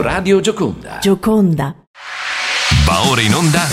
Radio Gioconda. Gioconda. Va ora in onda.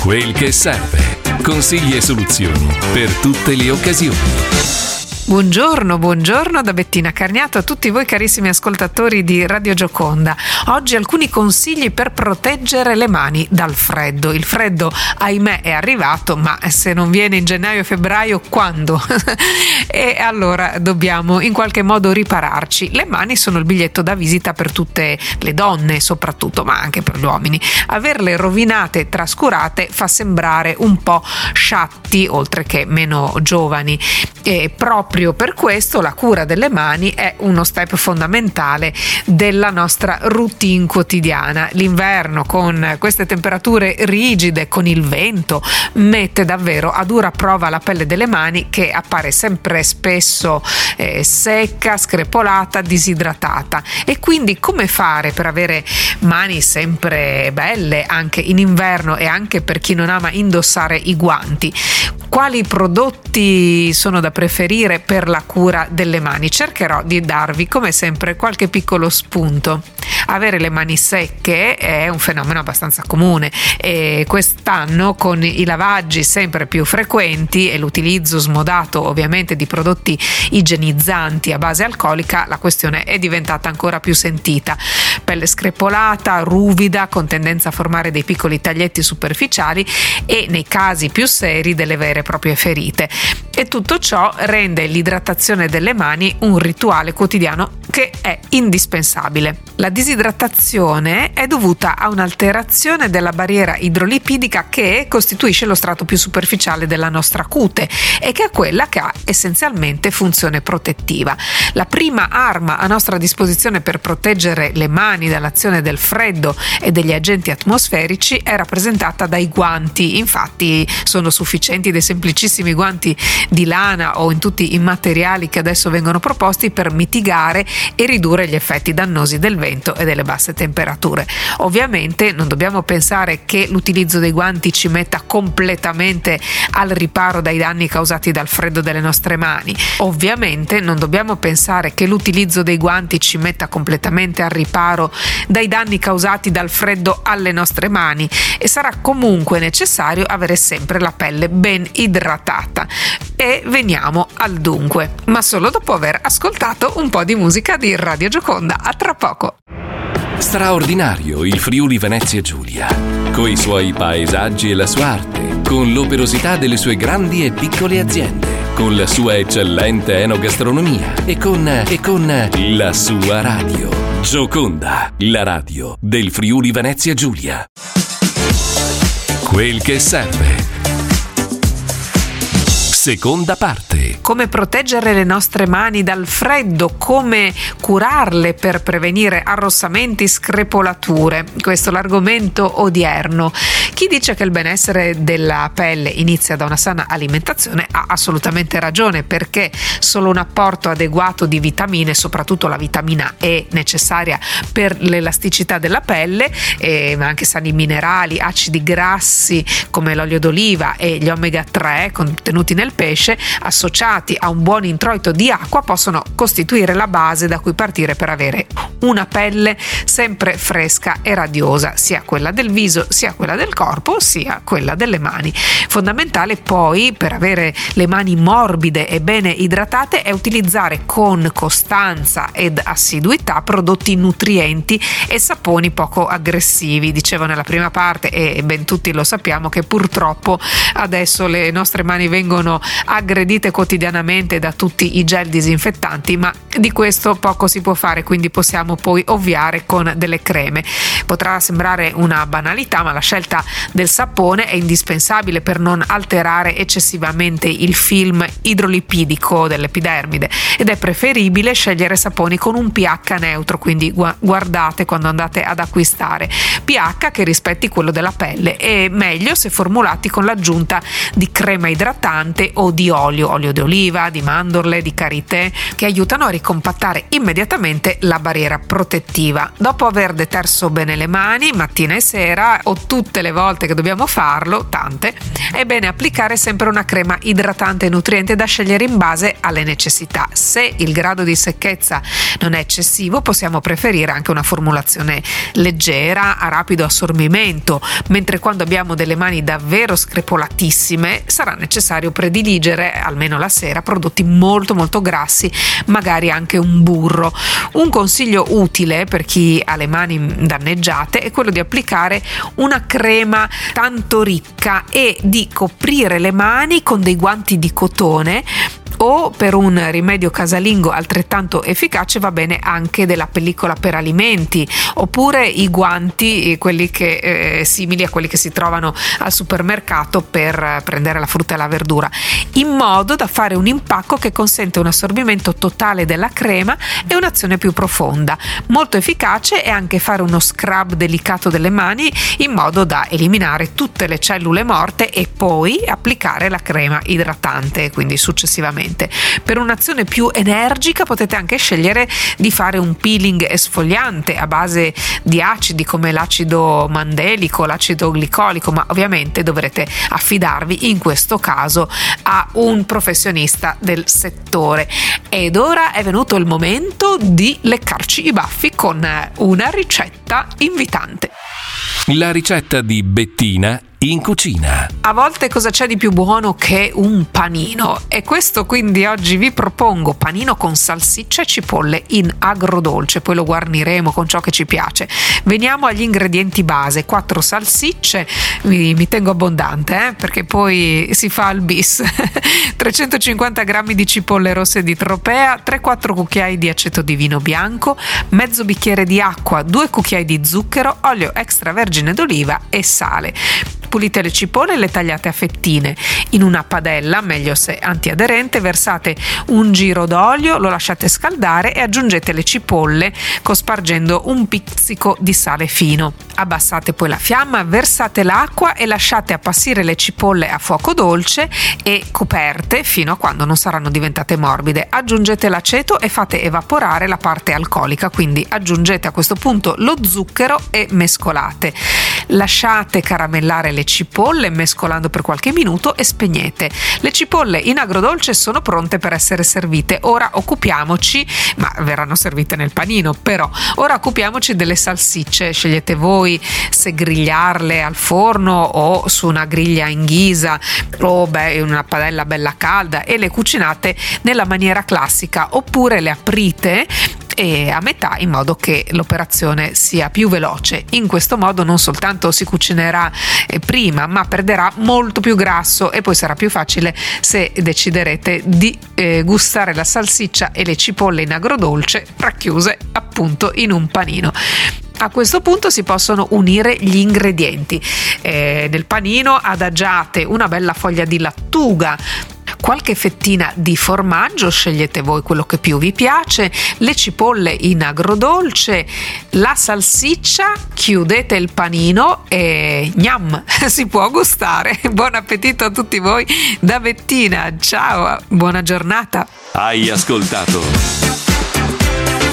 Quel che serve. Consigli e soluzioni per tutte le occasioni. Buongiorno, buongiorno da Bettina Carniato a tutti voi carissimi ascoltatori di Radio Gioconda. Oggi alcuni consigli per proteggere le mani dal freddo. Il freddo, ahimè, è arrivato, ma se non viene in gennaio e febbraio, quando? e allora dobbiamo in qualche modo ripararci. Le mani sono il biglietto da visita per tutte le donne, soprattutto, ma anche per gli uomini. Averle rovinate e trascurate fa sembrare un po' sciatti, oltre che meno giovani. E proprio proprio per questo la cura delle mani è uno step fondamentale della nostra routine quotidiana. L'inverno con queste temperature rigide, con il vento, mette davvero a dura prova la pelle delle mani che appare sempre spesso eh, secca, screpolata, disidratata. E quindi come fare per avere mani sempre belle anche in inverno e anche per chi non ama indossare i guanti? Quali prodotti sono da preferire per la cura delle mani? Cercherò di darvi come sempre qualche piccolo spunto. Avere le mani secche è un fenomeno abbastanza comune e quest'anno con i lavaggi sempre più frequenti e l'utilizzo smodato ovviamente di prodotti igienizzanti a base alcolica la questione è diventata ancora più sentita. Pelle screpolata, ruvida, con tendenza a formare dei piccoli taglietti superficiali e nei casi più seri delle vere proprie ferite. E tutto ciò rende l'idratazione delle mani un rituale quotidiano che è indispensabile. La disidratazione è dovuta a un'alterazione della barriera idrolipidica che costituisce lo strato più superficiale della nostra cute e che è quella che ha essenzialmente funzione protettiva. La prima arma a nostra disposizione per proteggere le mani dall'azione del freddo e degli agenti atmosferici è rappresentata dai guanti, infatti sono sufficienti dei semplicissimi guanti di lana o in tutti i materiali che adesso vengono proposti per mitigare e ridurre gli effetti dannosi del vento e delle basse temperature. Ovviamente non dobbiamo pensare che l'utilizzo dei guanti ci metta completamente al riparo dai danni causati dal freddo delle nostre mani. Ovviamente non dobbiamo pensare che l'utilizzo dei guanti ci metta completamente al riparo dai danni causati dal freddo alle nostre mani e sarà comunque necessario avere sempre la pelle ben idratata. E veniamo al dunque, ma solo dopo aver ascoltato un po' di musica di Radio Gioconda. A tra poco. Straordinario il Friuli Venezia Giulia, coi suoi paesaggi e la sua arte, con l'operosità delle sue grandi e piccole aziende, con la sua eccellente enogastronomia e con, e con la sua radio. Gioconda, la radio del Friuli Venezia Giulia. Quel che serve. Seconda parte. Come proteggere le nostre mani dal freddo, come curarle per prevenire arrossamenti, screpolature. Questo è l'argomento odierno. Chi dice che il benessere della pelle inizia da una sana alimentazione ha assolutamente ragione perché solo un apporto adeguato di vitamine, soprattutto la vitamina E necessaria per l'elasticità della pelle, ma anche sani minerali, acidi grassi come l'olio d'oliva e gli omega 3 contenuti nel pesce associati a un buon introito di acqua possono costituire la base da cui partire per avere una pelle sempre fresca e radiosa, sia quella del viso, sia quella del corpo, sia quella delle mani. Fondamentale poi per avere le mani morbide e bene idratate è utilizzare con costanza ed assiduità prodotti nutrienti e saponi poco aggressivi. Dicevo nella prima parte e ben tutti lo sappiamo che purtroppo adesso le nostre mani vengono aggredite quotidianamente da tutti i gel disinfettanti, ma di questo poco si può fare, quindi possiamo poi ovviare con delle creme. Potrà sembrare una banalità, ma la scelta del sapone è indispensabile per non alterare eccessivamente il film idrolipidico dell'epidermide ed è preferibile scegliere saponi con un pH neutro, quindi guardate quando andate ad acquistare pH che rispetti quello della pelle e meglio se formulati con l'aggiunta di crema idratante o di olio, olio di oliva, di mandorle, di karité, che aiutano a ricompattare immediatamente la barriera protettiva. Dopo aver deterso bene le mani, mattina e sera, o tutte le volte che dobbiamo farlo, tante, è bene applicare sempre una crema idratante e nutriente da scegliere in base alle necessità. Se il grado di secchezza non è eccessivo, possiamo preferire anche una formulazione leggera, a rapido assorbimento, mentre quando abbiamo delle mani davvero screpolatissime sarà necessario prediligere, almeno la sera, prodotti molto molto grassi, magari anche un burro. Un consiglio utile per chi ha le mani danneggiate è quello di applicare una crema tanto ricca e di coprire le mani con dei guanti di cotone o per un rimedio casalingo altrettanto efficace va bene anche della pellicola per alimenti oppure i guanti quelli che eh, simili a quelli che si trovano al supermercato per prendere la frutta e la verdura in modo da fare un impacco che consente un assorbimento totale della crema e un'azione più profonda. Molto efficace è anche fare uno scrub delicato delle mani in modo da eliminare tutte le cellule morte e poi applicare la crema idratante quindi successivamente sicuramente. Per un'azione più energica potete anche scegliere di fare un peeling esfoliante a base di acidi come l'acido mandelico, l'acido glicolico, ma ovviamente dovrete affidarvi in questo caso a un professionista del settore. Ed ora è venuto il momento di leccarci i baffi con una ricetta invitante. La ricetta di Bettina in cucina. A volte cosa c'è di più buono che un panino? E questo quindi oggi vi propongo panino con salsiccia e cipolle in agrodolce, poi lo guarniremo con ciò che ci piace. Veniamo agli ingredienti base, 4 salsicce, mi, mi tengo abbondante eh, perché poi si fa il bis, 350 g di cipolle rosse di tropea, 3-4 cucchiai di aceto di vino bianco, mezzo bicchiere di acqua, 2 cucchiai di zucchero, olio extravergine d'oliva e sale pulite le cipolle e le tagliate a fettine. In una padella, meglio se antiaderente, versate un giro d'olio, lo lasciate scaldare e aggiungete le cipolle cospargendo un pizzico di sale fino. Abbassate poi la fiamma, versate l'acqua e lasciate appassire le cipolle a fuoco dolce e coperte fino a quando non saranno diventate morbide. Aggiungete l'aceto e fate evaporare la parte alcolica, quindi aggiungete a questo punto lo zucchero e mescolate. Lasciate caramellare le cipolle mescolando per qualche minuto e spegnete. Le cipolle in agrodolce sono pronte per essere servite. Ora occupiamoci, ma verranno servite nel panino, però ora occupiamoci delle salsicce. Scegliete voi se grigliarle al forno o su una griglia in ghisa o beh, in una padella bella calda e le cucinate nella maniera classica oppure le aprite e a metà in modo che l'operazione sia più veloce. In questo modo non soltanto si cucinerà eh, prima, ma perderà molto più grasso e poi sarà più facile se deciderete di eh, gustare la salsiccia e le cipolle in agrodolce racchiuse appunto in un panino. A questo punto si possono unire gli ingredienti. Eh, nel panino adagiate una bella foglia di lattuga, qualche fettina di formaggio, scegliete voi quello che più vi piace, le cipolle in agrodolce, la salsiccia, chiudete il panino e gnam, si può gustare. Buon appetito a tutti voi da Bettina, ciao, buona giornata. Hai ascoltato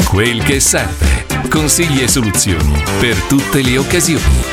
quel che serve, consigli e soluzioni per tutte le occasioni.